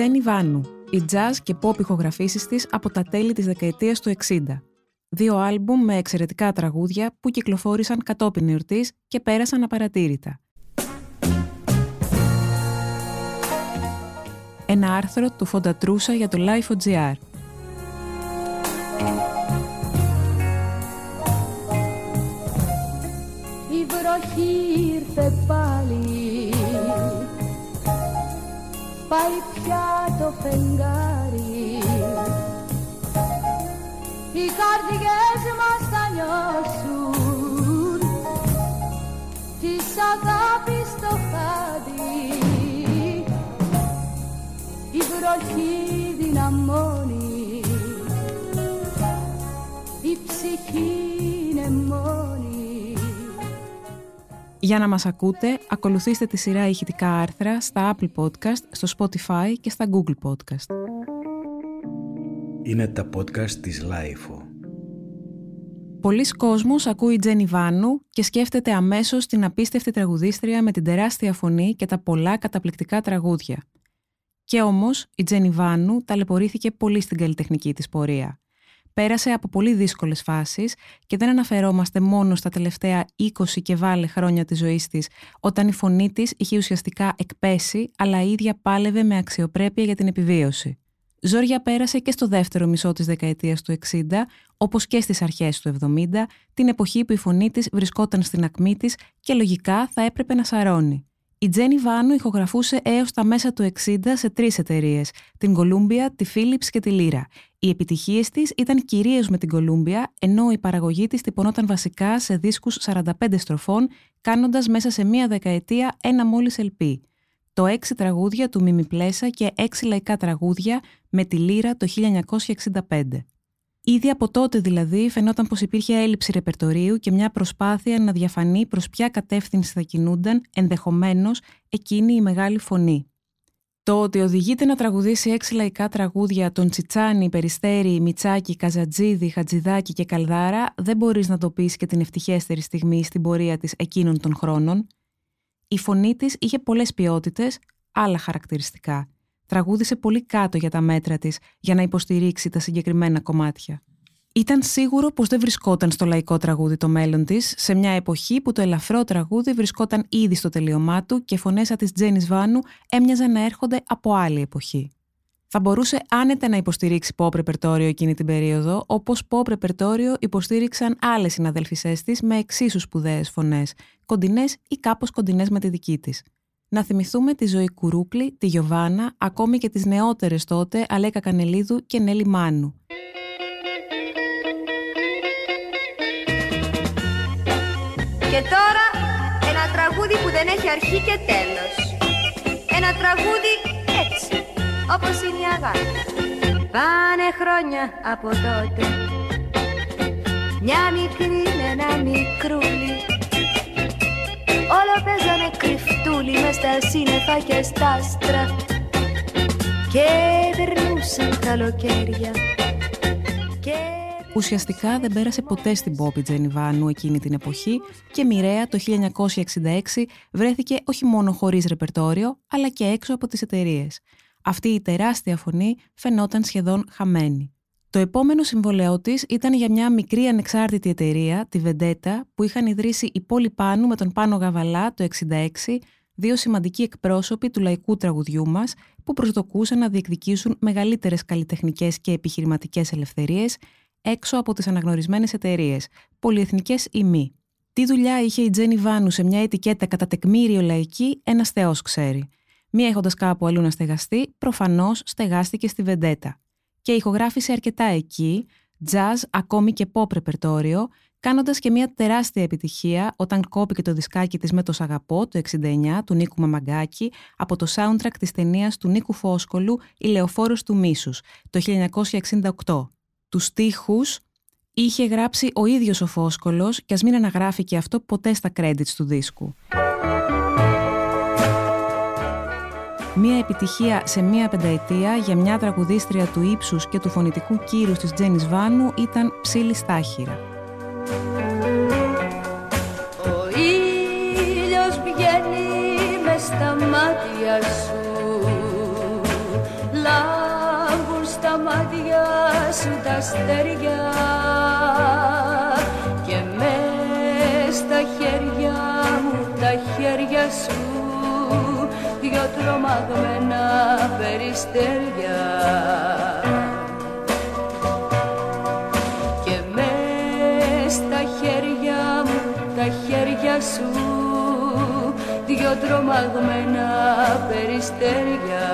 Τζένι Βάνου, η jazz και pop ηχογραφήσεις της από τα τέλη της δεκαετίας του 60. Δύο άλμπουμ με εξαιρετικά τραγούδια που κυκλοφόρησαν κατόπιν εορτής και πέρασαν απαρατήρητα. Ένα άρθρο του Φοντατρούσα για το Life.gr. Η βροχή ήρθε πάλι Πάει πια το φεγγάρι. Οι καρδιές μας θα νιώσουν Της αγάπης το χάδι. Η βροχή δυναμώνει Η ψυχή Για να μας ακούτε, ακολουθήστε τη σειρά ηχητικά άρθρα στα Apple Podcast, στο Spotify και στα Google Podcast. Είναι τα podcast της LiFO. Πολύς κόσμος ακούει Τζένι Βάνου και σκέφτεται αμέσως την απίστευτη τραγουδίστρια με την τεράστια φωνή και τα πολλά καταπληκτικά τραγούδια. Και όμως η Τζένι Βάνου ταλαιπωρήθηκε πολύ στην καλλιτεχνική της πορεία. Πέρασε από πολύ δύσκολες φάσεις και δεν αναφερόμαστε μόνο στα τελευταία 20 και βάλε χρόνια της ζωής της, όταν η φωνή της είχε ουσιαστικά εκπέσει, αλλά η ίδια πάλευε με αξιοπρέπεια για την επιβίωση. Ζόρια πέρασε και στο δεύτερο μισό της δεκαετίας του 60, όπως και στις αρχές του 70, την εποχή που η φωνή της βρισκόταν στην ακμή της και λογικά θα έπρεπε να σαρώνει. Η Τζένι Βάνου ηχογραφούσε έως τα μέσα του 60 σε τρεις εταιρείες, την Columbia, τη Philips και τη Lyra. Οι επιτυχίες της ήταν κυρίως με την Columbia, ενώ η παραγωγή της τυπωνόταν βασικά σε δίσκους 45 στροφών, κάνοντας μέσα σε μία δεκαετία ένα μόλις LP. Το 6 τραγούδια του Μίμη Πλέσα και 6 λαϊκά τραγούδια με τη Lyra το 1965. Ήδη από τότε δηλαδή φαινόταν πως υπήρχε έλλειψη ρεπερτορίου και μια προσπάθεια να διαφανεί προς ποια κατεύθυνση θα κινούνταν ενδεχομένως εκείνη η μεγάλη φωνή. Το ότι οδηγείται να τραγουδήσει έξι λαϊκά τραγούδια των Τσιτσάνι, Περιστέρη, Μιτσάκη, Καζατζίδη, Χατζηδάκη και Καλδάρα δεν μπορείς να το πεις και την ευτυχέστερη στιγμή στην πορεία της εκείνων των χρόνων. Η φωνή της είχε πολλές ποιότητες, άλλα χαρακτηριστικά – τραγούδισε πολύ κάτω για τα μέτρα της για να υποστηρίξει τα συγκεκριμένα κομμάτια. Ήταν σίγουρο πως δεν βρισκόταν στο λαϊκό τραγούδι το μέλλον της, σε μια εποχή που το ελαφρό τραγούδι βρισκόταν ήδη στο τελείωμά του και φωνές της Τζένις Βάνου έμοιαζαν να έρχονται από άλλη εποχή. Θα μπορούσε άνετα να υποστηρίξει pop ρεπερτόριο εκείνη την περίοδο, όπως pop ρεπερτόριο υποστήριξαν άλλες συναδέλφισές της με εξίσου σπουδαίες φωνές, κοντινές ή κάπως κοντινές με τη δική της να θυμηθούμε τη ζωή Κουρούκλη, τη Γιωβάνα, ακόμη και τις νεότερες τότε Αλέκα Κανελίδου και Νέλη Μάνου. Και τώρα ένα τραγούδι που δεν έχει αρχή και τέλος. Ένα τραγούδι έτσι, όπως είναι η αγάπη. Πάνε χρόνια από τότε Μια μικρή με ένα μικρούλι Όλο παίζανε κρυφτούλι μες στα σύννεφα και στα άστρα Και περνούσαν καλοκαίρια και... Ουσιαστικά δεν πέρασε ποτέ στην Πόπη Τζενιβάνου εκείνη την εποχή και μοιραία το 1966 βρέθηκε όχι μόνο χωρίς ρεπερτόριο, αλλά και έξω από τις εταιρείες. Αυτή η τεράστια φωνή φαινόταν σχεδόν χαμένη. Το επόμενο συμβολέο της ήταν για μια μικρή ανεξάρτητη εταιρεία, τη Vendetta, που είχαν ιδρύσει η Πόλη Πάνου με τον Πάνο Γαβαλά το 1966, δύο σημαντικοί εκπρόσωποι του λαϊκού τραγουδιού μας, που προσδοκούσαν να διεκδικήσουν μεγαλύτερες καλλιτεχνικές και επιχειρηματικές ελευθερίες έξω από τις αναγνωρισμένες εταιρείες, πολυεθνικές ή μη. Τι δουλειά είχε η Τζένι Βάνου σε μια ετικέτα κατά τεκμήριο λαϊκή, ένας Θεός ξέρει. Μία έχοντας κάπου αλλού να στεγαστεί, προφανώς στεγάστηκε στη Vendetta και ηχογράφησε αρκετά εκεί, jazz ακόμη και pop ρεπερτόριο, κάνοντας και μια τεράστια επιτυχία όταν κόπηκε το δισκάκι της με το Σαγαπό το 69 του Νίκου Μαμαγκάκη από το soundtrack της ταινίας του Νίκου Φόσκολου «Η Λεωφόρος του Μίσους» το 1968. Τους στίχους είχε γράψει ο ίδιος ο Φόσκολος και ας μην αναγράφει και αυτό ποτέ στα credits του δίσκου. Μία επιτυχία σε μία πενταετία για μια τραγουδίστρια του ύψους και του φωνητικού κύρους της Τζένις Βάνου ήταν ψήλη στάχυρα. Ο ήλιος βγαίνει μες στα μάτια σου σου τα αστέρια και με στα χέρια μου τα χέρια σου δυο τρομαγμένα περιστέρια. Και με στα χέρια μου τα χέρια σου δυο τρομαγμένα περιστέρια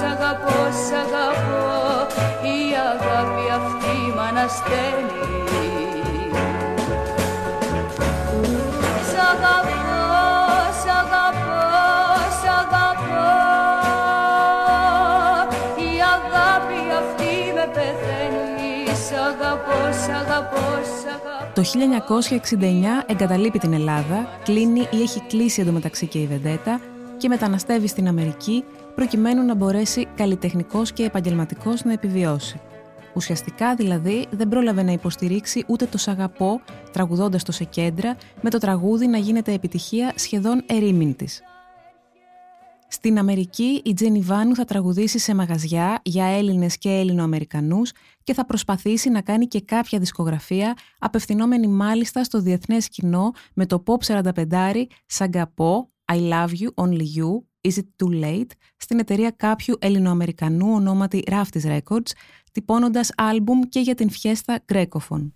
σ' αγαπώ, σ' αγαπώ. Η αγάπη αυτή μ' ανασταίνει Σ' αγαπώ, σ' αγαπώ, σ' αγαπώ. Η αγάπη αυτή με πεθαίνει. Σ' αγαπώ, σ' αγαπώ, σ' αγαπώ. Το 1969 εγκαταλείπει την Ελλάδα, κλείνει ή έχει κλείσει εντωμεταξύ και η Βεντέτα και μεταναστεύει στην Αμερική προκειμένου να μπορέσει καλλιτεχνικός και επαγγελματικός να επιβιώσει. Ουσιαστικά δηλαδή δεν πρόλαβε να υποστηρίξει ούτε το «Σ' τραγουδώντας το σε κέντρα, με το τραγούδι να γίνεται επιτυχία σχεδόν ερήμην της. Στην Αμερική η Τζένι Βάνου θα τραγουδήσει σε μαγαζιά για Έλληνες και Έλληνο-Αμερικανούς και θα προσπαθήσει να κάνει και κάποια δισκογραφία απευθυνόμενη μάλιστα στο διεθνές κοινό με το pop 45 «Σαγκαπό», «I love you, only you», «Is it too late» στην εταιρεία κάποιου Ελληνοαμερικανού ονόματι Raftis Records, τυπώνοντας άλμπουμ και για την φιέστα Grecophone.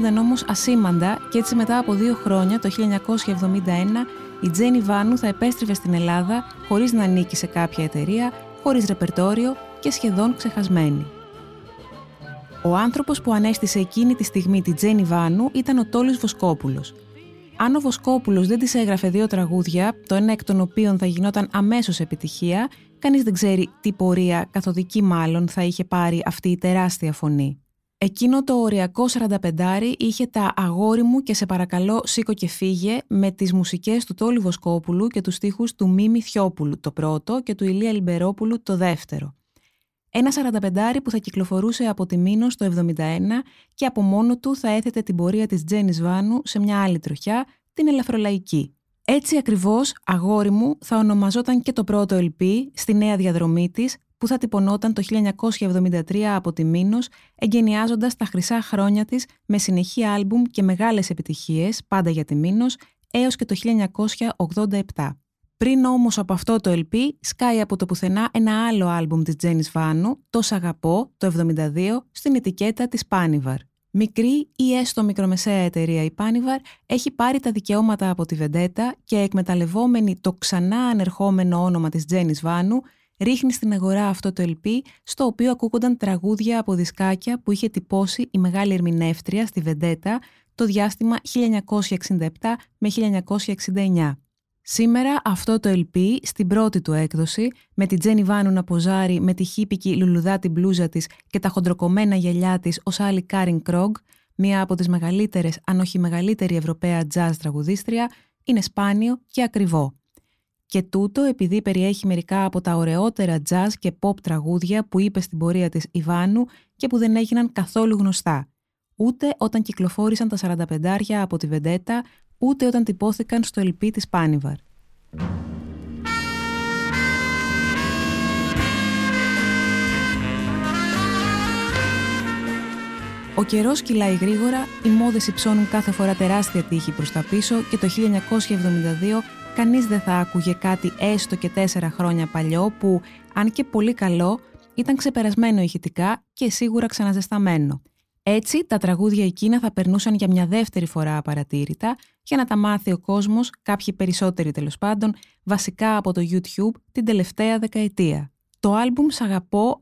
Θα αποδεικνύονταν όμως ασήμαντα και έτσι μετά από δύο χρόνια, το 1971, η Τζένι Βάνου θα επέστρεφε στην Ελλάδα χωρίς να ανήκει σε κάποια εταιρεία, χωρίς ρεπερτόριο και σχεδόν ξεχασμένη. Ο άνθρωπος που ανέστησε εκείνη τη στιγμή τη Τζένι Βάνου ήταν ο Τόλης Βοσκόπουλος. Αν ο Βοσκόπουλος δεν της έγραφε δύο τραγούδια, το ένα εκ των οποίων θα γινόταν αμέσως επιτυχία, κανείς δεν ξέρει τι πορεία, καθοδική μάλλον, θα είχε πάρει αυτή η τεράστια φωνή. Εκείνο το οριακό 45 είχε τα «Αγόρι μου και σε παρακαλώ σήκω και φύγε» με τις μουσικές του Τόλι Βοσκόπουλου και τους στίχους του Μίμη Θιόπουλου το πρώτο και του Ηλία Λιμπερόπουλου το δεύτερο. Ένα 45 που θα κυκλοφορούσε από τη Μήνος το 71 και από μόνο του θα έθετε την πορεία της Τζένις Βάνου σε μια άλλη τροχιά, την ελαφρολαϊκή. Έτσι ακριβώς, αγόρι μου, θα ονομαζόταν και το πρώτο LP στη νέα διαδρομή της, που θα τυπωνόταν το 1973 από τη Μήνος, εγκαινιάζοντας τα χρυσά χρόνια της με συνεχή άλμπουμ και μεγάλες επιτυχίες, πάντα για τη Μήνος, έως και το 1987. Πριν όμως από αυτό το LP, σκάει από το πουθενά ένα άλλο άλμπουμ της Τζένις Βάνου, το «Σ' το 72, στην ετικέτα της Πάνιβαρ. Μικρή ή έστω μικρομεσαία εταιρεία η Πάνιβαρ έχει πάρει τα δικαιώματα από τη Βεντέτα και εκμεταλλευόμενη το ξανά ανερχόμενο όνομα της Τζένις Βάνου, ρίχνει στην αγορά αυτό το LP, στο οποίο ακούγονταν τραγούδια από δισκάκια που είχε τυπώσει η μεγάλη ερμηνεύτρια στη Βεντέτα το διάστημα 1967 με 1969. Σήμερα αυτό το LP στην πρώτη του έκδοση, με την Τζένι Βάνου να ποζάρει με τη χύπικη λουλουδάτη μπλούζα της και τα χοντροκομμένα γυαλιά της ως άλλη Κάριν Κρόγκ, μία από τις μεγαλύτερες, αν όχι μεγαλύτερη Ευρωπαία jazz τραγουδίστρια, είναι σπάνιο και ακριβό. Και τούτο επειδή περιέχει μερικά από τα ωραιότερα jazz και pop τραγούδια που είπε στην πορεία της Ιβάνου και που δεν έγιναν καθόλου γνωστά. Ούτε όταν κυκλοφόρησαν τα 45 από τη Βεντέτα, ούτε όταν τυπώθηκαν στο LP της Πάνιβαρ. Ο καιρός κυλάει γρήγορα, οι μόδες υψώνουν κάθε φορά τεράστια τύχη προς τα πίσω και το 1972 κανείς δεν θα άκουγε κάτι έστω και τέσσερα χρόνια παλιό που, αν και πολύ καλό, ήταν ξεπερασμένο ηχητικά και σίγουρα ξαναζεσταμένο. Έτσι, τα τραγούδια εκείνα θα περνούσαν για μια δεύτερη φορά απαρατήρητα για να τα μάθει ο κόσμος, κάποιοι περισσότεροι τέλος πάντων, βασικά από το YouTube την τελευταία δεκαετία. Το άλμπουμ «Σ'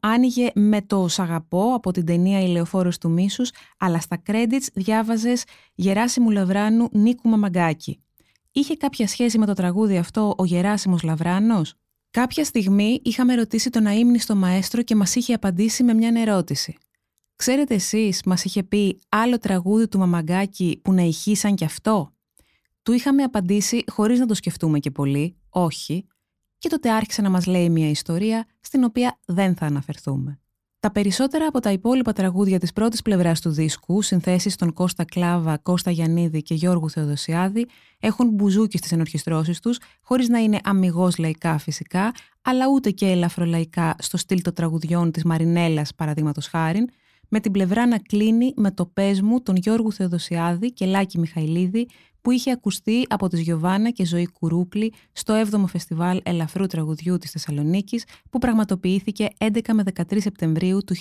άνοιγε με το «Σ' από την ταινία «Η του Μίσους», αλλά στα credits διάβαζες Γεράσιμου Λαβράνου Νίκου Μαμαγκάκη. Είχε κάποια σχέση με το τραγούδι αυτό ο Γεράσιμος Λαβράνος; Κάποια στιγμή είχαμε ρωτήσει τον αείμνηστο μαέστρο και μας είχε απαντήσει με μια ερώτηση. Ξέρετε εσείς, μας είχε πει άλλο τραγούδι του Μαμαγκάκη που να ηχήσαν κι αυτό; Του είχαμε απαντήσει χωρίς να το σκεφτούμε και πολύ, όχι, και τότε άρχισε να μας λέει μια ιστορία στην οποία δεν θα αναφερθούμε. Τα περισσότερα από τα υπόλοιπα τραγούδια της πρώτης πλευράς του δίσκου, συνθέσεις των Κώστα Κλάβα, Κώστα Γιαννίδη και Γιώργου Θεοδοσιάδη, έχουν μπουζούκι στις ενορχιστρώσεις τους, χωρίς να είναι αμυγός λαϊκά φυσικά, αλλά ούτε και ελαφρολαϊκά στο στυλ των τραγουδιών της Μαρινέλας παραδείγματος χάριν, με την πλευρά να κλείνει με το πες μου τον Γιώργου Θεοδοσιάδη και Λάκη Μιχαηλίδη που είχε ακουστεί από τη Γιωβάνα και Ζωή Κουρούκλη στο 7ο Φεστιβάλ Ελαφρού Τραγουδιού της Θεσσαλονίκης που πραγματοποιήθηκε 11 με 13 Σεπτεμβρίου του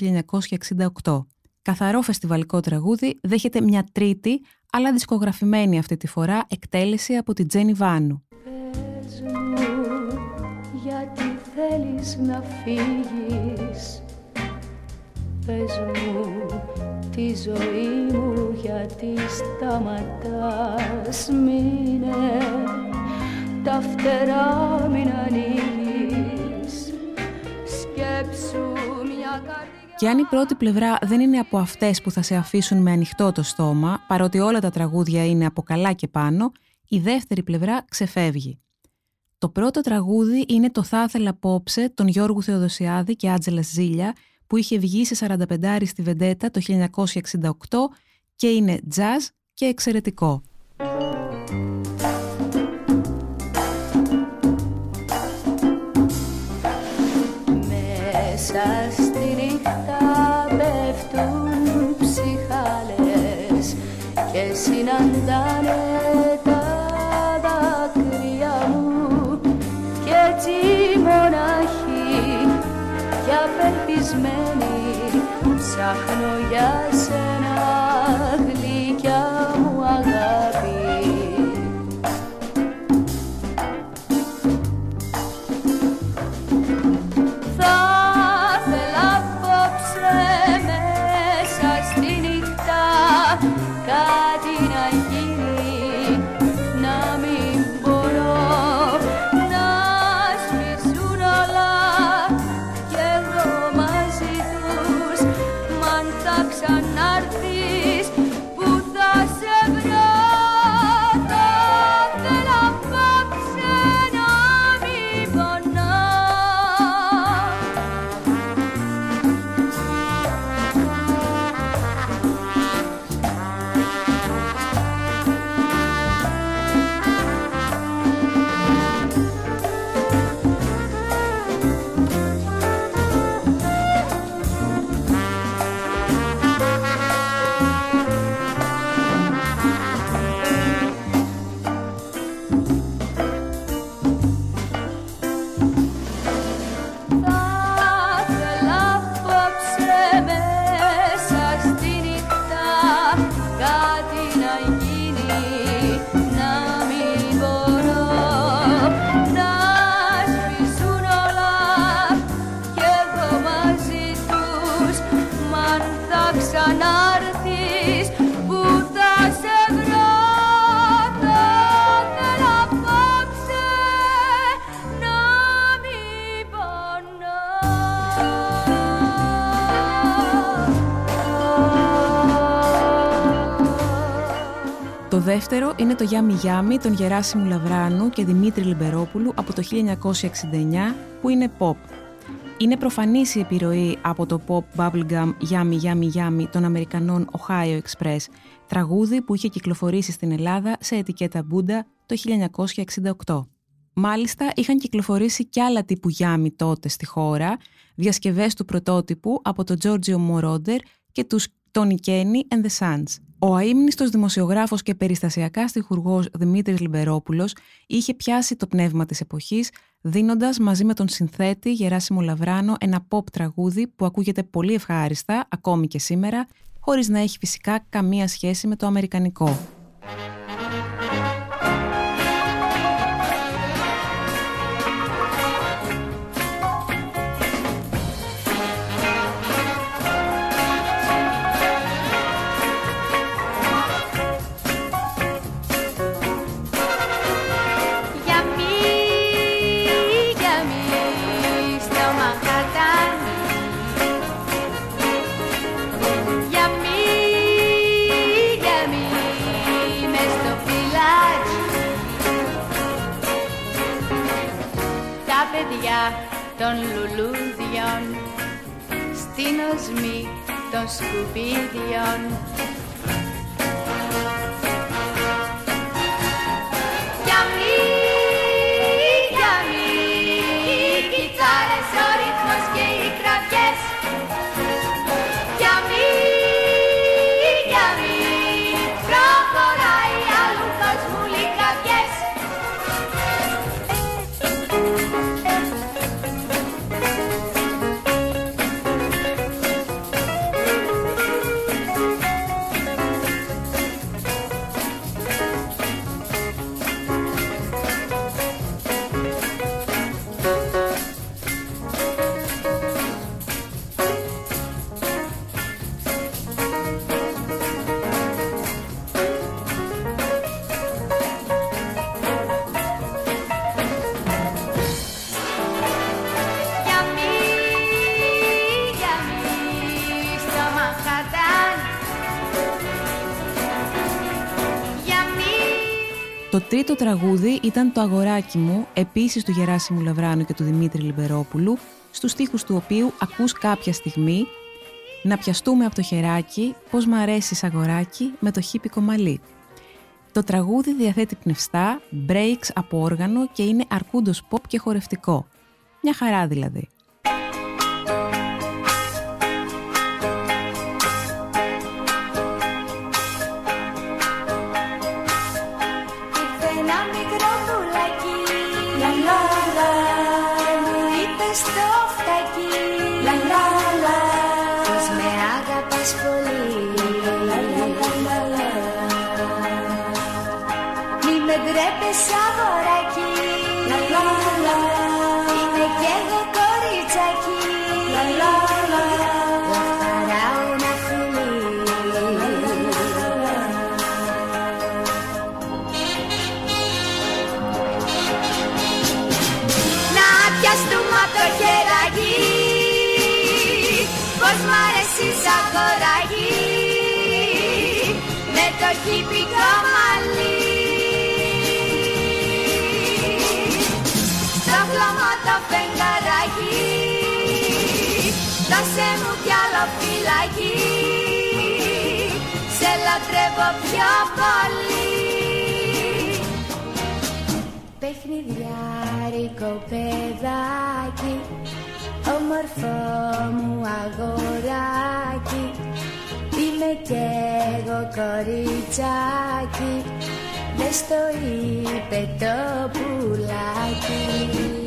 1968. Καθαρό φεστιβαλικό τραγούδι δέχεται μια τρίτη, αλλά δισκογραφημένη αυτή τη φορά εκτέλεση από την Τζένι Βάνου. Πες μου, γιατί θέλεις να φύγεις; Πες μου τη ζωή μου γιατί σταματάς μείνε τα φτερά μην ανοίγεις σκέψου μια καρδιά και αν η πρώτη πλευρά δεν είναι από αυτές που θα σε αφήσουν με ανοιχτό το στόμα, παρότι όλα τα τραγούδια είναι από καλά και πάνω, η δεύτερη πλευρά ξεφεύγει. Το πρώτο τραγούδι είναι το «Θα ήθελα απόψε» των Γιώργου Θεοδοσιάδη και Άτζελα Ζήλια, που είχε βγει σε 45 στη Βεντέτα το 1968 και είναι jazz και εξαιρετικό. Sacanoia. Το δεύτερο είναι το Γιάμι Γιάμι των Γεράσιμου Λαβράνου και Δημήτρη Λιμπερόπουλου από το 1969 που είναι pop. Είναι προφανής η επιρροή από το pop bubblegum Yummy Yummy Yummy των Αμερικανών Ohio Express, τραγούδι που είχε κυκλοφορήσει στην Ελλάδα σε ετικέτα Buddha το 1968. Μάλιστα, είχαν κυκλοφορήσει κι άλλα τύπου Yummy τότε στη χώρα, διασκευές του πρωτότυπου από τον Giorgio Moroder και τους Tony Kenny and the Sons. Ο αείμνηστος δημοσιογράφος και περιστασιακά στιχουργός Δημήτρης Λιμπερόπουλος είχε πιάσει το πνεύμα της εποχής, δίνοντας μαζί με τον συνθέτη Γεράσιμο Λαβράνο ένα pop τραγούδι που ακούγεται πολύ ευχάριστα, ακόμη και σήμερα, χωρίς να έχει φυσικά καμία σχέση με το αμερικανικό. Των σκουπίδιων Το τρίτο τραγούδι ήταν το «Αγοράκι μου», επίσης του Γεράσιμου Λαβράνου και του Δημήτρη Λιμπερόπουλου, στους στίχους του οποίου ακούς κάποια στιγμή «Να πιαστούμε από το χεράκι, πώς μ' αρέσει αγοράκι, με το χύπικο μαλλί». Το τραγούδι διαθέτει πνευστά, breaks από όργανο και είναι αρκούντος pop και χορευτικό. Μια χαρά δηλαδή. Χλωμό το φεγγαράκι Δώσε μου κι άλλο φυλακή Σε λατρεύω πιο πολύ Παιχνιδιάρικο παιδάκι. Όμορφο μου αγοράκι. Είμαι κι εγώ κοριτσάκι. Δες το είπε το πουλάκι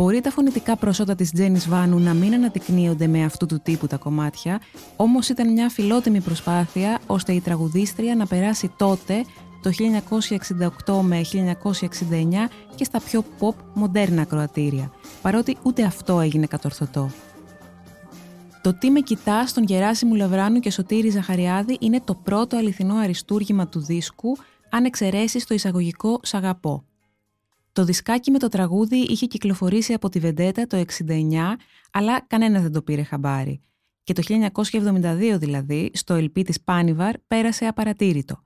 Μπορεί τα φωνητικά προσώτα της Τζένις Βάνου να μην αναδεικνύονται με αυτού του τύπου τα κομμάτια, όμως ήταν μια φιλότιμη προσπάθεια ώστε η τραγουδίστρια να περάσει τότε το 1968 με 1969 και στα πιο pop μοντέρνα κροατήρια, παρότι ούτε αυτό έγινε κατορθωτό. Το «Τι με κοιτάς» των Γεράσιμου Λαβράνου και Σωτήρη Ζαχαριάδη είναι το πρώτο αληθινό αριστούργημα του δίσκου, αν εξαιρέσεις το εισαγωγικό «Σ' αγαπώ». Το Το δισκάκι με το τραγούδι είχε κυκλοφορήσει από τη Βεντέτα το 69, αλλά κανένας δεν το πήρε χαμπάρι. Και το 1972 δηλαδή, στο LP της Πάνιβαρ, πέρασε απαρατήρητο.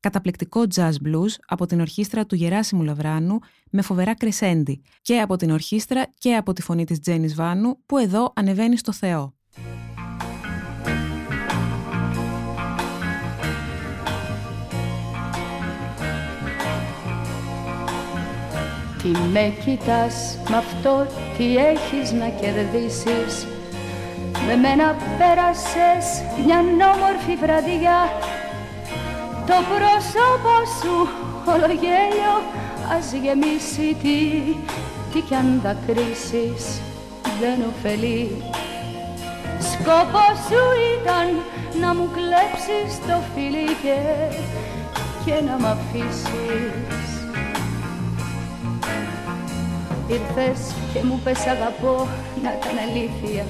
Καταπληκτικό jazz blues από την ορχήστρα του Γεράσιμου Λαβράνου με φοβερά κρεσέντι και από την ορχήστρα και από τη φωνή της Τζένις Βάνου που εδώ ανεβαίνει στο Θεό. Τι με κοιτάς με αυτό τι έχεις να κερδίσεις. Με μένα πέρασες μια όμορφη βραδιά. Το πρόσωπο σου όλο γέλιο ας γεμίσει τι, τι κι αν δακρύσεις δεν ωφελεί. Σκόπος σου ήταν να μου κλέψεις το φίλι και, και να μ' αφήσεις Ήρθες και μου πες αγαπώ να ήταν αλήθεια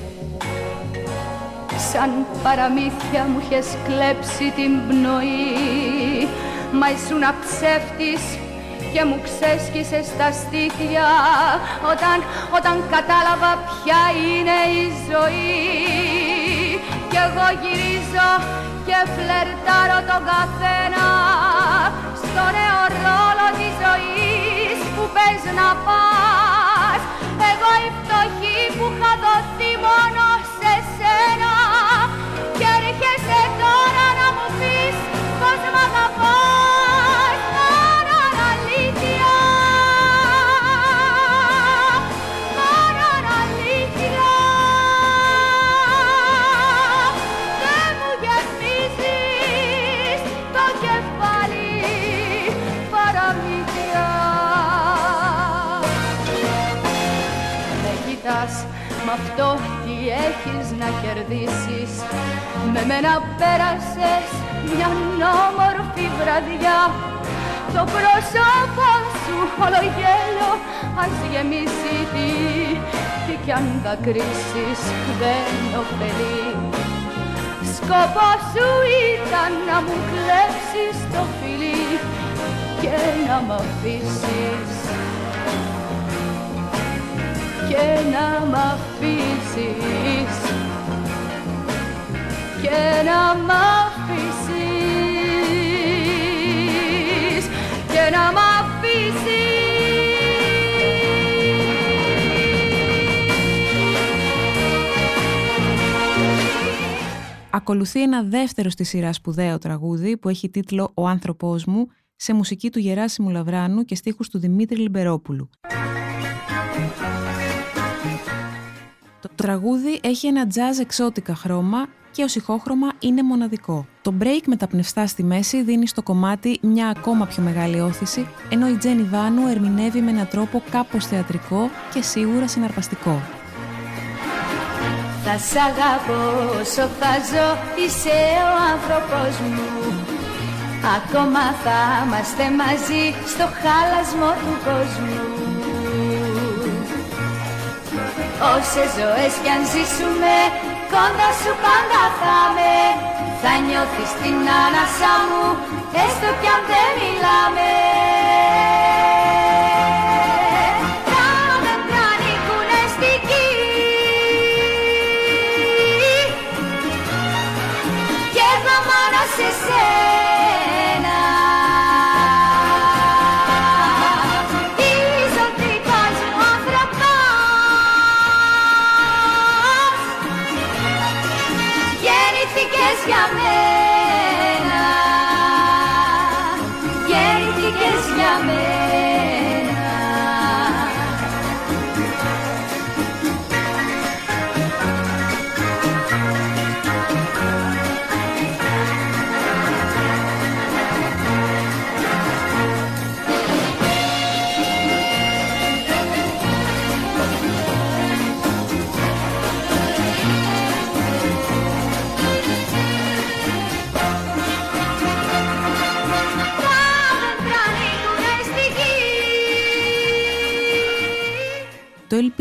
Σαν παραμύθια μου είχες κλέψει την πνοή Μα ήσουν ψεύτης και μου ξέσκισες τα στήθια. Όταν, όταν κατάλαβα ποια είναι η ζωή Κι εγώ γυρίζω και φλερτάρω τον καθένα στο νέο ρόλο της ζωής που πες να πας. Εγώ η φτωχή που είχα δοθεί μόνο σε σένα γεμίσει τι Τι κι αν δακρύσεις δεν ωφελεί Σκοπός σου ήταν να μου κλέψεις το φιλί και να μ' αφήσεις. Και να μ' αφήσεις. Και να μ' αφήσεις. Και να μ' Ακολουθεί ένα δεύτερο στη σειρά σπουδαίο τραγούδι που έχει τίτλο «Ο άνθρωπός μου» σε μουσική του Γεράσιμου Λαβράνου και στίχους του Δημήτρη Λιμπερόπουλου. Το τραγούδι έχει ένα jazz εξώτικα χρώμα και ως ηχόχρωμα είναι μοναδικό. Το break με τα πνευστά στη μέση δίνει στο κομμάτι μια ακόμα πιο μεγάλη όθηση, ενώ η Τζένι Βάνου ερμηνεύει με έναν τρόπο κάπως θεατρικό και σίγουρα συναρπαστικό. Θα σ' αγαπώ όσο θα ζω, είσαι ο άνθρωπος μου. Ακόμα θα είμαστε μαζί στο χάλασμο του κόσμου. Όσες ζωές κι αν ζήσουμε, κοντά σου πάντα θα με Θα νιώθεις την άνασα μου, έστω κι αν δεν μιλάμε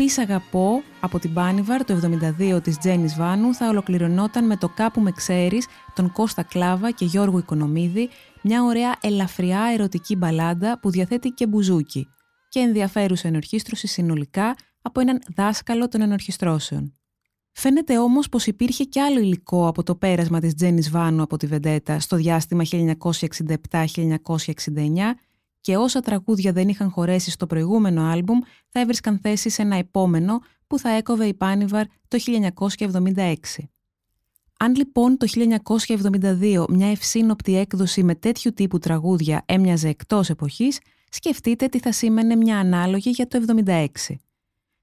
Το LP «Σ' αγαπώ» από την Πάνιβαρ το 72 της Τζένις Βάνου θα ολοκληρωνόταν με το «Κάπου με ξέρεις» των Κώστα Κλάβα και Γιώργου Οικονομίδη, μια ωραία ελαφριά ερωτική μπαλάντα που διαθέτει και μπουζούκι. και ενδιαφέρουσα ενορχίστρωση συνολικά από έναν δάσκαλο των ενορχιστρώσεων. Φαίνεται όμως πως υπήρχε και άλλο υλικό από το πέρασμα της Τζένις Βάνου από τη Βεντέτα στο διάστημα 1967-1969 και όσα τραγούδια δεν είχαν χωρέσει στο προηγούμενο άλμπουμ θα έβρισκαν θέση σε ένα επόμενο που θα έκοβε η Πάνιβαρ το 1976. Αν λοιπόν το 1972 μια ευσύνοπτη έκδοση με τέτοιου τύπου τραγούδια έμοιαζε εκτός εποχής, σκεφτείτε τι θα σήμαινε μια ανάλογη για το 76.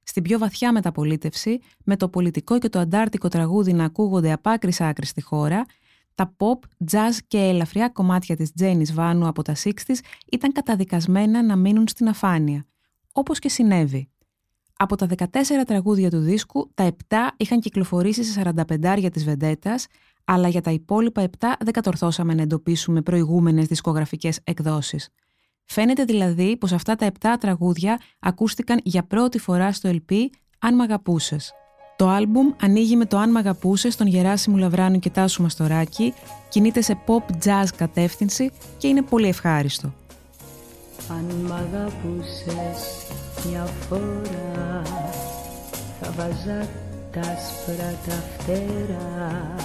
Στην πιο βαθιά μεταπολίτευση, με το πολιτικό και το αντάρτικο τραγούδι να ακούγονται από άκρη άκρη στη χώρα, τα pop, jazz και ελαφριά κομμάτια της Τζένις Βάνου από τα 60 ήταν καταδικασμένα να μείνουν στην αφάνεια, όπως και συνέβη. Από τα 14 τραγούδια του δίσκου, τα 7 είχαν κυκλοφορήσει σε 45 για της Βεντέτας, αλλά για τα υπόλοιπα 7 δεν κατορθώσαμε να εντοπίσουμε προηγούμενες δισκογραφικές εκδόσεις. Φαίνεται δηλαδή πως αυτά τα 7 τραγούδια ακούστηκαν για πρώτη φορά στο LP «Αν μ' αγαπούσες». Το άλμπουμ ανοίγει με το «Αν μ' αγαπούσες» των Γεράσιμου Λαβράνου και Τάσου Μαστοράκη, κινείται σε pop-jazz κατεύθυνση και είναι πολύ ευχάριστο. Αν μ' αγαπούσες μια φορά θα βάζα τα άσπρα τα φτερά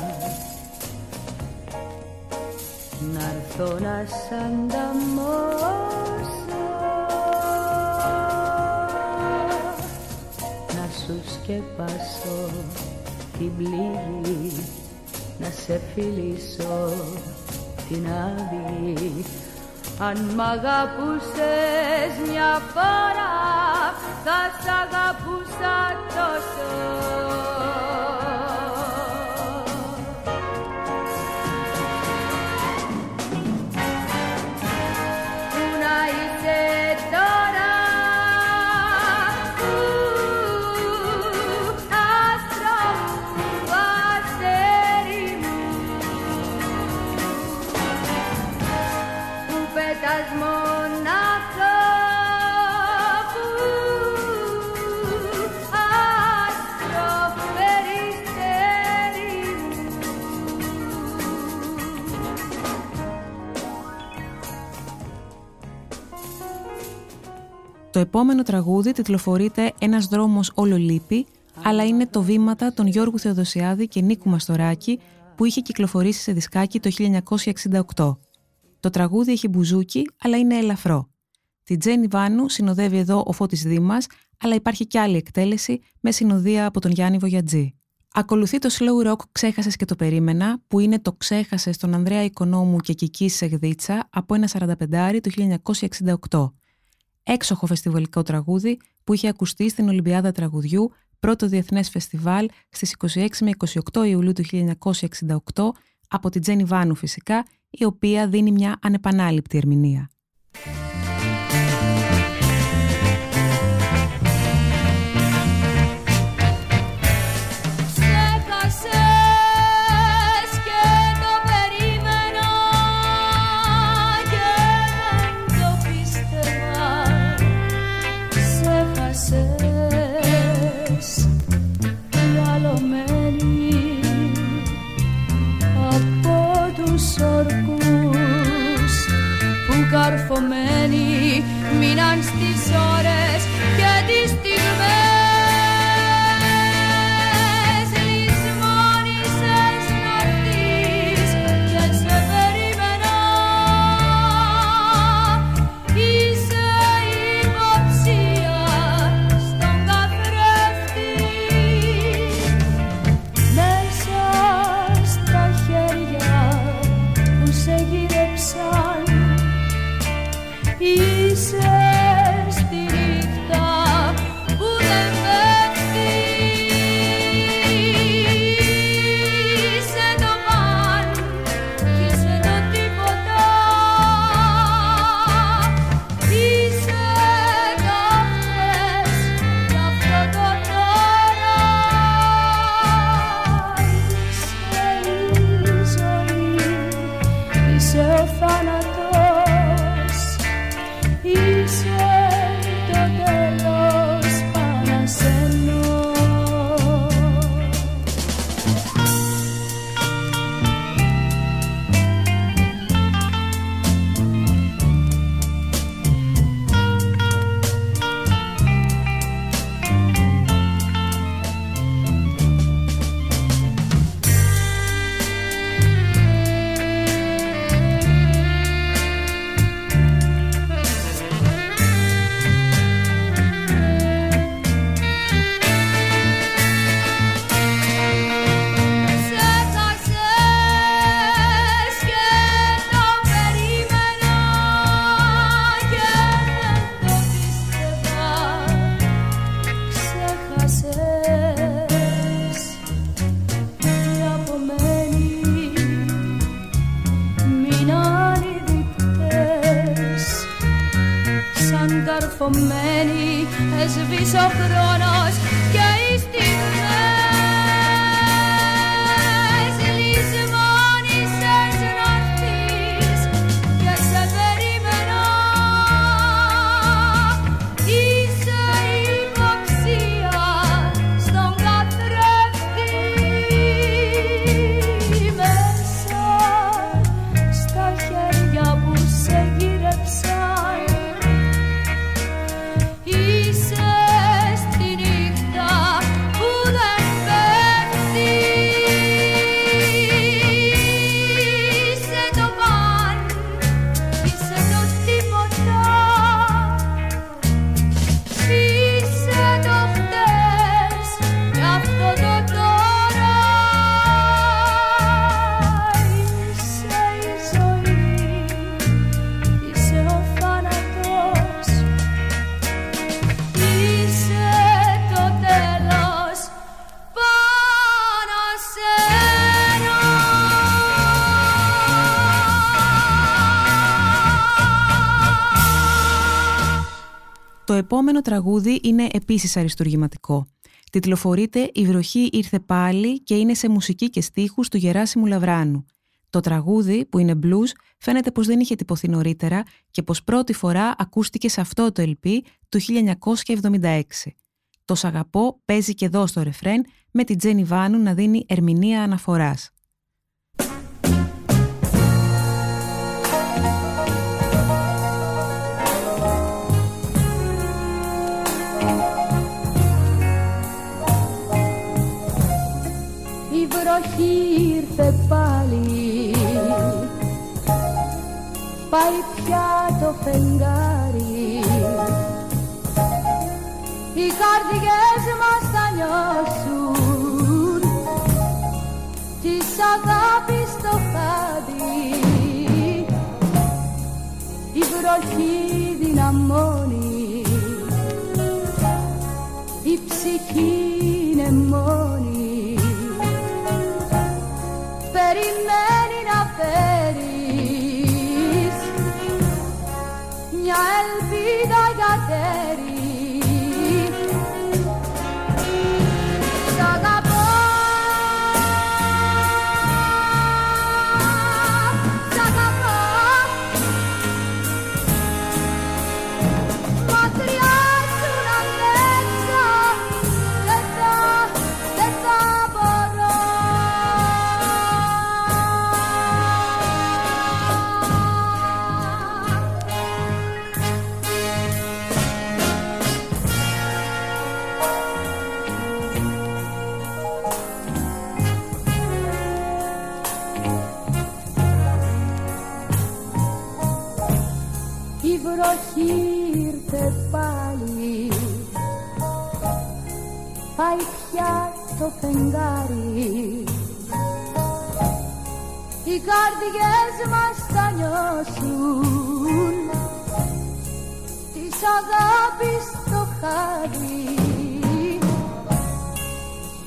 να έρθω να σ' ανταμώσω σου σκεπάσω. Την πληγή να σε φιλήσω την άδη. Αν μ' αγαπούσες μια φορά θα σ' αγαπούσα τόσο Το επόμενο τραγούδι τιτλοφορείται «Ένας δρόμος όλο λείπει», αλλά είναι το βήματα των Γιώργου Θεοδοσιάδη και Νίκου Μαστοράκη που είχε κυκλοφορήσει σε δισκάκι το 1968. Το τραγούδι έχει μπουζούκι, αλλά είναι ελαφρό. Τη Τζένι Βάνου συνοδεύει εδώ ο Φώτης Δήμας, αλλά υπάρχει και άλλη εκτέλεση με συνοδεία από τον Γιάννη Βογιατζή. Ακολουθεί το slow rock «Ξέχασες και το περίμενα», που είναι το «Ξέχασες» των Ανδρέα Οικονόμου και Κικής Σεγδίτσα από ένα 45 του 1968 έξοχο φεστιβαλικό τραγούδι που είχε ακουστεί στην Ολυμπιάδα Τραγουδιού, πρώτο διεθνές φεστιβάλ στις 26 με 28 Ιουλίου του 1968 από την Τζένι Βάνου φυσικά, η οποία δίνει μια ανεπανάληπτη ερμηνεία. Καρφωμένοι μείναν στις ώρες επόμενο τραγούδι είναι επίσης αριστουργηματικό. Τιτλοφορείται «Η βροχή ήρθε πάλι» και είναι σε μουσική και στίχους του Γεράσιμου Λαβράνου. Το τραγούδι, που είναι blues, φαίνεται πως δεν είχε τυπωθεί νωρίτερα και πως πρώτη φορά ακούστηκε σε αυτό το LP του 1976. Τος «Σ' παίζει και εδώ στο ρεφρέν με την Τζένι Βάνου να δίνει ερμηνεία αναφοράς. Βροχή ήρθε πάλι. Πάει πια το φεγγάρι. Οι καρδιές μας θα νιώσουν Της αγάπης το χάδι. Η βροχή δυναμώνει. Η ψυχή είναι μόνη ελπίδα φεγγάρι. Οι καρδιές μας θα νιώσουν της αγάπης το χάδι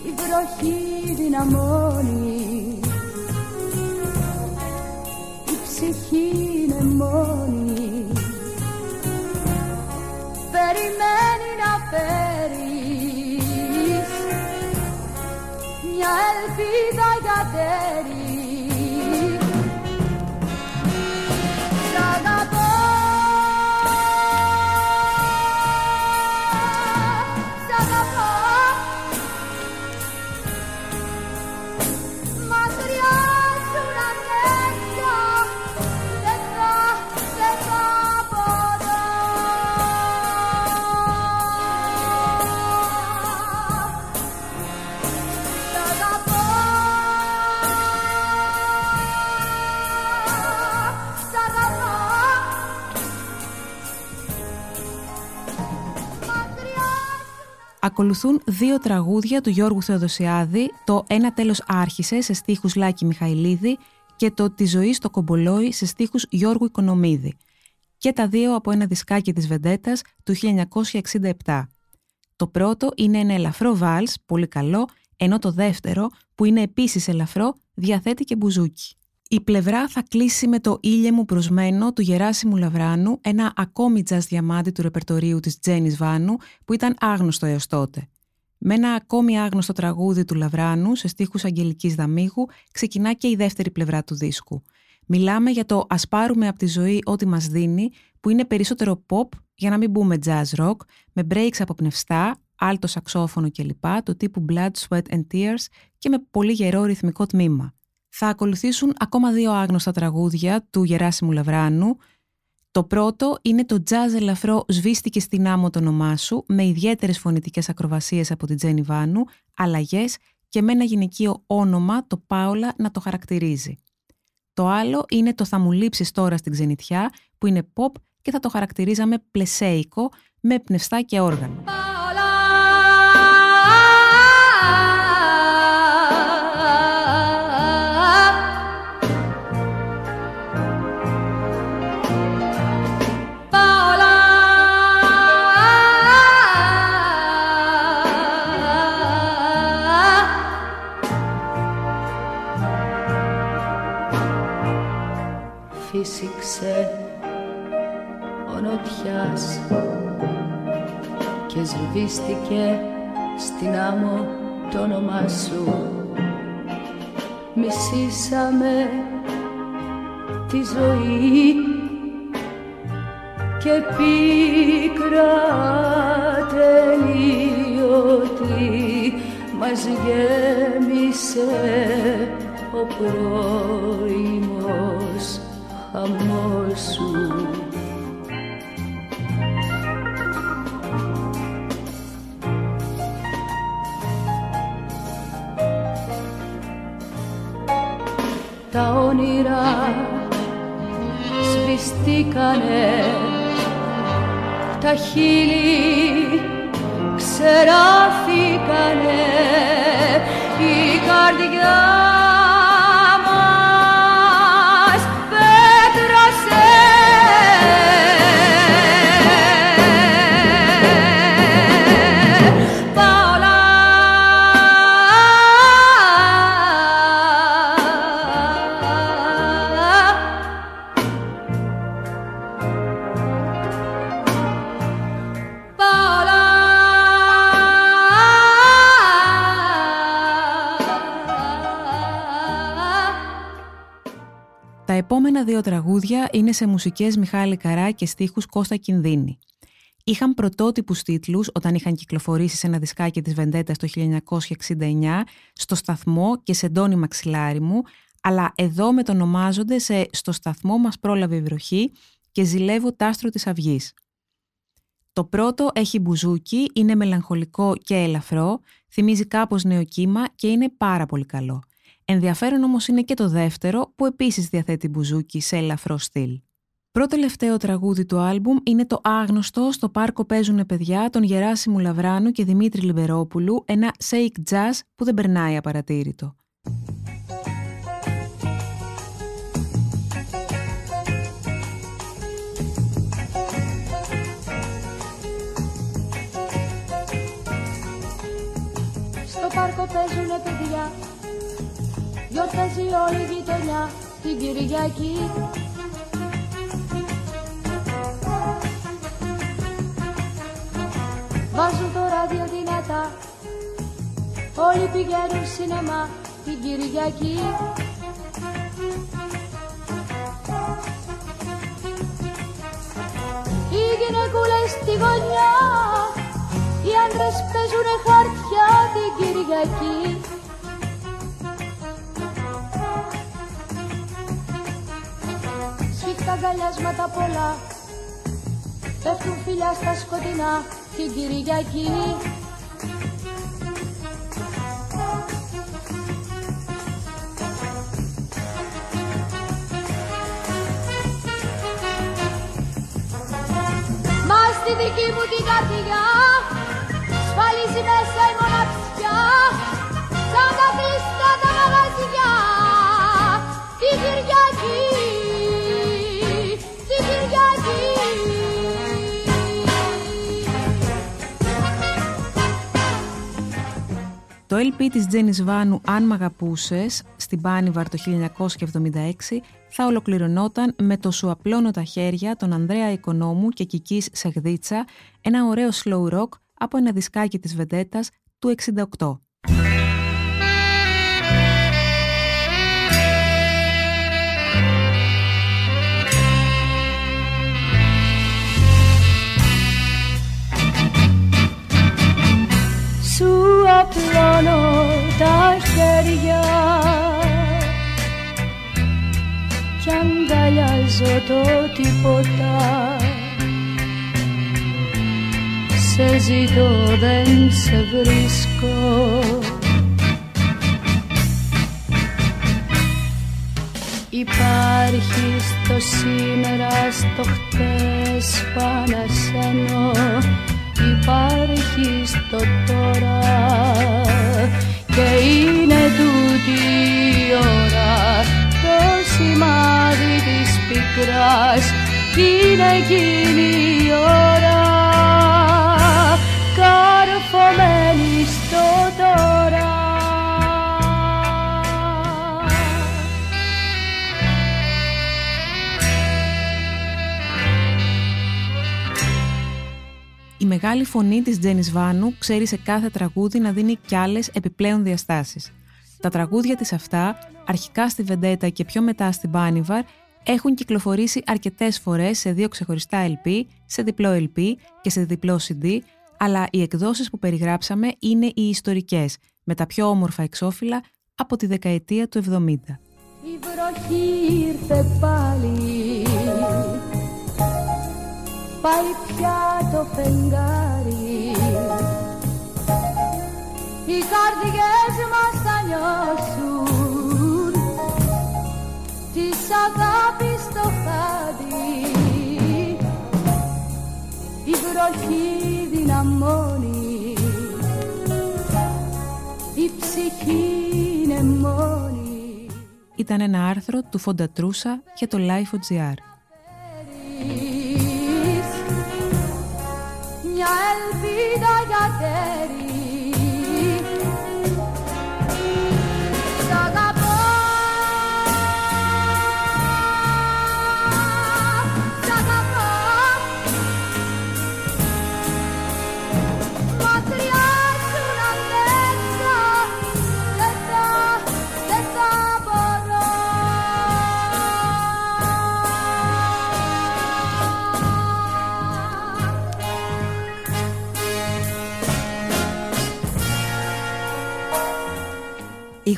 η βροχή δυναμώνει μια ελπίδα ακολουθούν δύο τραγούδια του Γιώργου Θεοδοσιάδη, το «Ένα τέλος άρχισε» σε στίχους Λάκη Μιχαηλίδη και το «Τη ζωή στο κομπολόι» σε στίχους Γιώργου Οικονομίδη. Και τα δύο από ένα δισκάκι της Βεντέτας του 1967. Το πρώτο είναι ένα ελαφρό βάλς, πολύ καλό, ενώ το δεύτερο, που είναι επίσης ελαφρό, διαθέτει και μπουζούκι. Η πλευρά θα κλείσει με το «Ήλιε μου προσμένο» του Γεράσιμου Λαβράνου, ένα ακόμη jazz διαμάντι του ρεπερτορίου της Τζένις Βάνου, που ήταν άγνωστο έως τότε. Με ένα ακόμη άγνωστο τραγούδι του Λαβράνου, σε στίχους Αγγελικής Δαμίγου, ξεκινά και η δεύτερη πλευρά του δίσκου. Μιλάμε για το «Ας πάρουμε από τη ζωή ό,τι μας δίνει», που είναι περισσότερο pop, για να μην πούμε jazz rock, με breaks από πνευστά, άλτο σαξόφωνο κλπ, το τύπου Blood, Sweat and Tears και με πολύ γερό ρυθμικό τμήμα. Θα ακολουθήσουν ακόμα δύο άγνωστα τραγούδια του Γεράσιμου Λαβράνου. Το πρώτο είναι το jazz ελαφρό «Σβήστηκε στην άμμο το όνομά σου» με ιδιαίτερες φωνητικές ακροβασίες από την Τζένι Βάνου, αλλαγές και με ένα γυναικείο όνομα, το Πάολα, να το χαρακτηρίζει. Το άλλο είναι το «Θα μου λείψεις τώρα στην ξενιτιά» που είναι pop και θα το χαρακτηρίζαμε πλεσέικο με πνευστά και όργανο. Σβήστηκε στην άμμο το όνομά σου. Μισήσαμε τη ζωή και πίκρα τελείωτη μας γέμισε ο πρώιμος χαμός σου όνειρα σβηστήκανε. Τα χείλη ξεράφηκανε η καρδιά τραγούδια είναι σε μουσικές Μιχάλη Καρά και στίχους Κώστα Κινδύνη. Είχαν πρωτότυπους τίτλους όταν είχαν κυκλοφορήσει σε ένα δισκάκι της Βεντέτας το 1969, στο σταθμό και σε ντόνι μαξιλάρι μου, αλλά εδώ μετονομάζονται σε «Στο σταθμό μας πρόλαβε η βροχή» και «Ζηλεύω τάστρο της αυγής». Το πρώτο έχει μπουζούκι, είναι μελαγχολικό και ελαφρό, θυμίζει κάπως νεοκύμα και είναι πάρα πολύ καλό. Ενδιαφέρον όμως είναι και το δεύτερο που επίσης διαθέτει μπουζούκι σε ελαφρό στυλ. Πρώτο τελευταίο τραγούδι του άλμπουμ είναι το άγνωστο «Στο πάρκο παίζουνε παιδιά» των Γεράσιμου Λαβράνου και Δημήτρη Λιμπερόπουλου, ένα shake jazz που δεν περνάει απαρατήρητο. Στο πάρκο παίζουνε παιδιά Γιορτάζει όλη η γειτονιά την Κυριακή. Βάζουν το ράδιο δυνατά. Όλοι πηγαίνουν σινεμά την Κυριακή. Οι γυναικούλες στη γωνιά Οι άντρες παίζουνε χαρτιά την Κυριακή τα αγκαλιάσματα πολλά. Πέφτουν φιλιά στα σκοτεινά την Κυριακή Μα στη δική μου την καρδιά σφαλίζει μέσα η μοναξιά. Σαν τα Το LP της Τζένις Βάνου «Αν μ' αγαπούσες» στην Πάνιβαρ το 1976 θα ολοκληρωνόταν με το «Σου απλώνω τα χέρια» των Ανδρέα Οικονόμου και Κικής Σεγδίτσα, ένα ωραίο slow rock από ένα δισκάκι της Βεντέτας του 68. Σου απλώνω τα χέρια κι αγκαλιάζω το τίποτα σε ζητώ δεν πικράς είναι εκείνη η ώρα καρφωμένη στο τώρα Η μεγάλη φωνή της Τζένις Βάνου ξέρει σε κάθε τραγούδι να δίνει κι άλλες επιπλέον διαστάσεις. Τα τραγούδια της αυτά, αρχικά στη Βεντέτα και πιο μετά στην Πάνιβαρ, έχουν κυκλοφορήσει αρκετές φορές σε δύο ξεχωριστά LP, σε διπλό LP και σε διπλό CD, αλλά οι εκδόσεις που περιγράψαμε είναι οι ιστορικές, με τα πιο όμορφα εξώφυλλα από τη δεκαετία του 70. Η βροχή ήρθε πάλι. Πάει πια το φεγγάρι. Οι καρδιές μας θα νιώσουν Της αγάπης το χάδι. Η βροχή δυναμώνει. Η ψυχή είναι μόνη. Ήταν ένα άρθρο του Φοντατρούσα για το Life.gr. μια ελπίδα για τέρι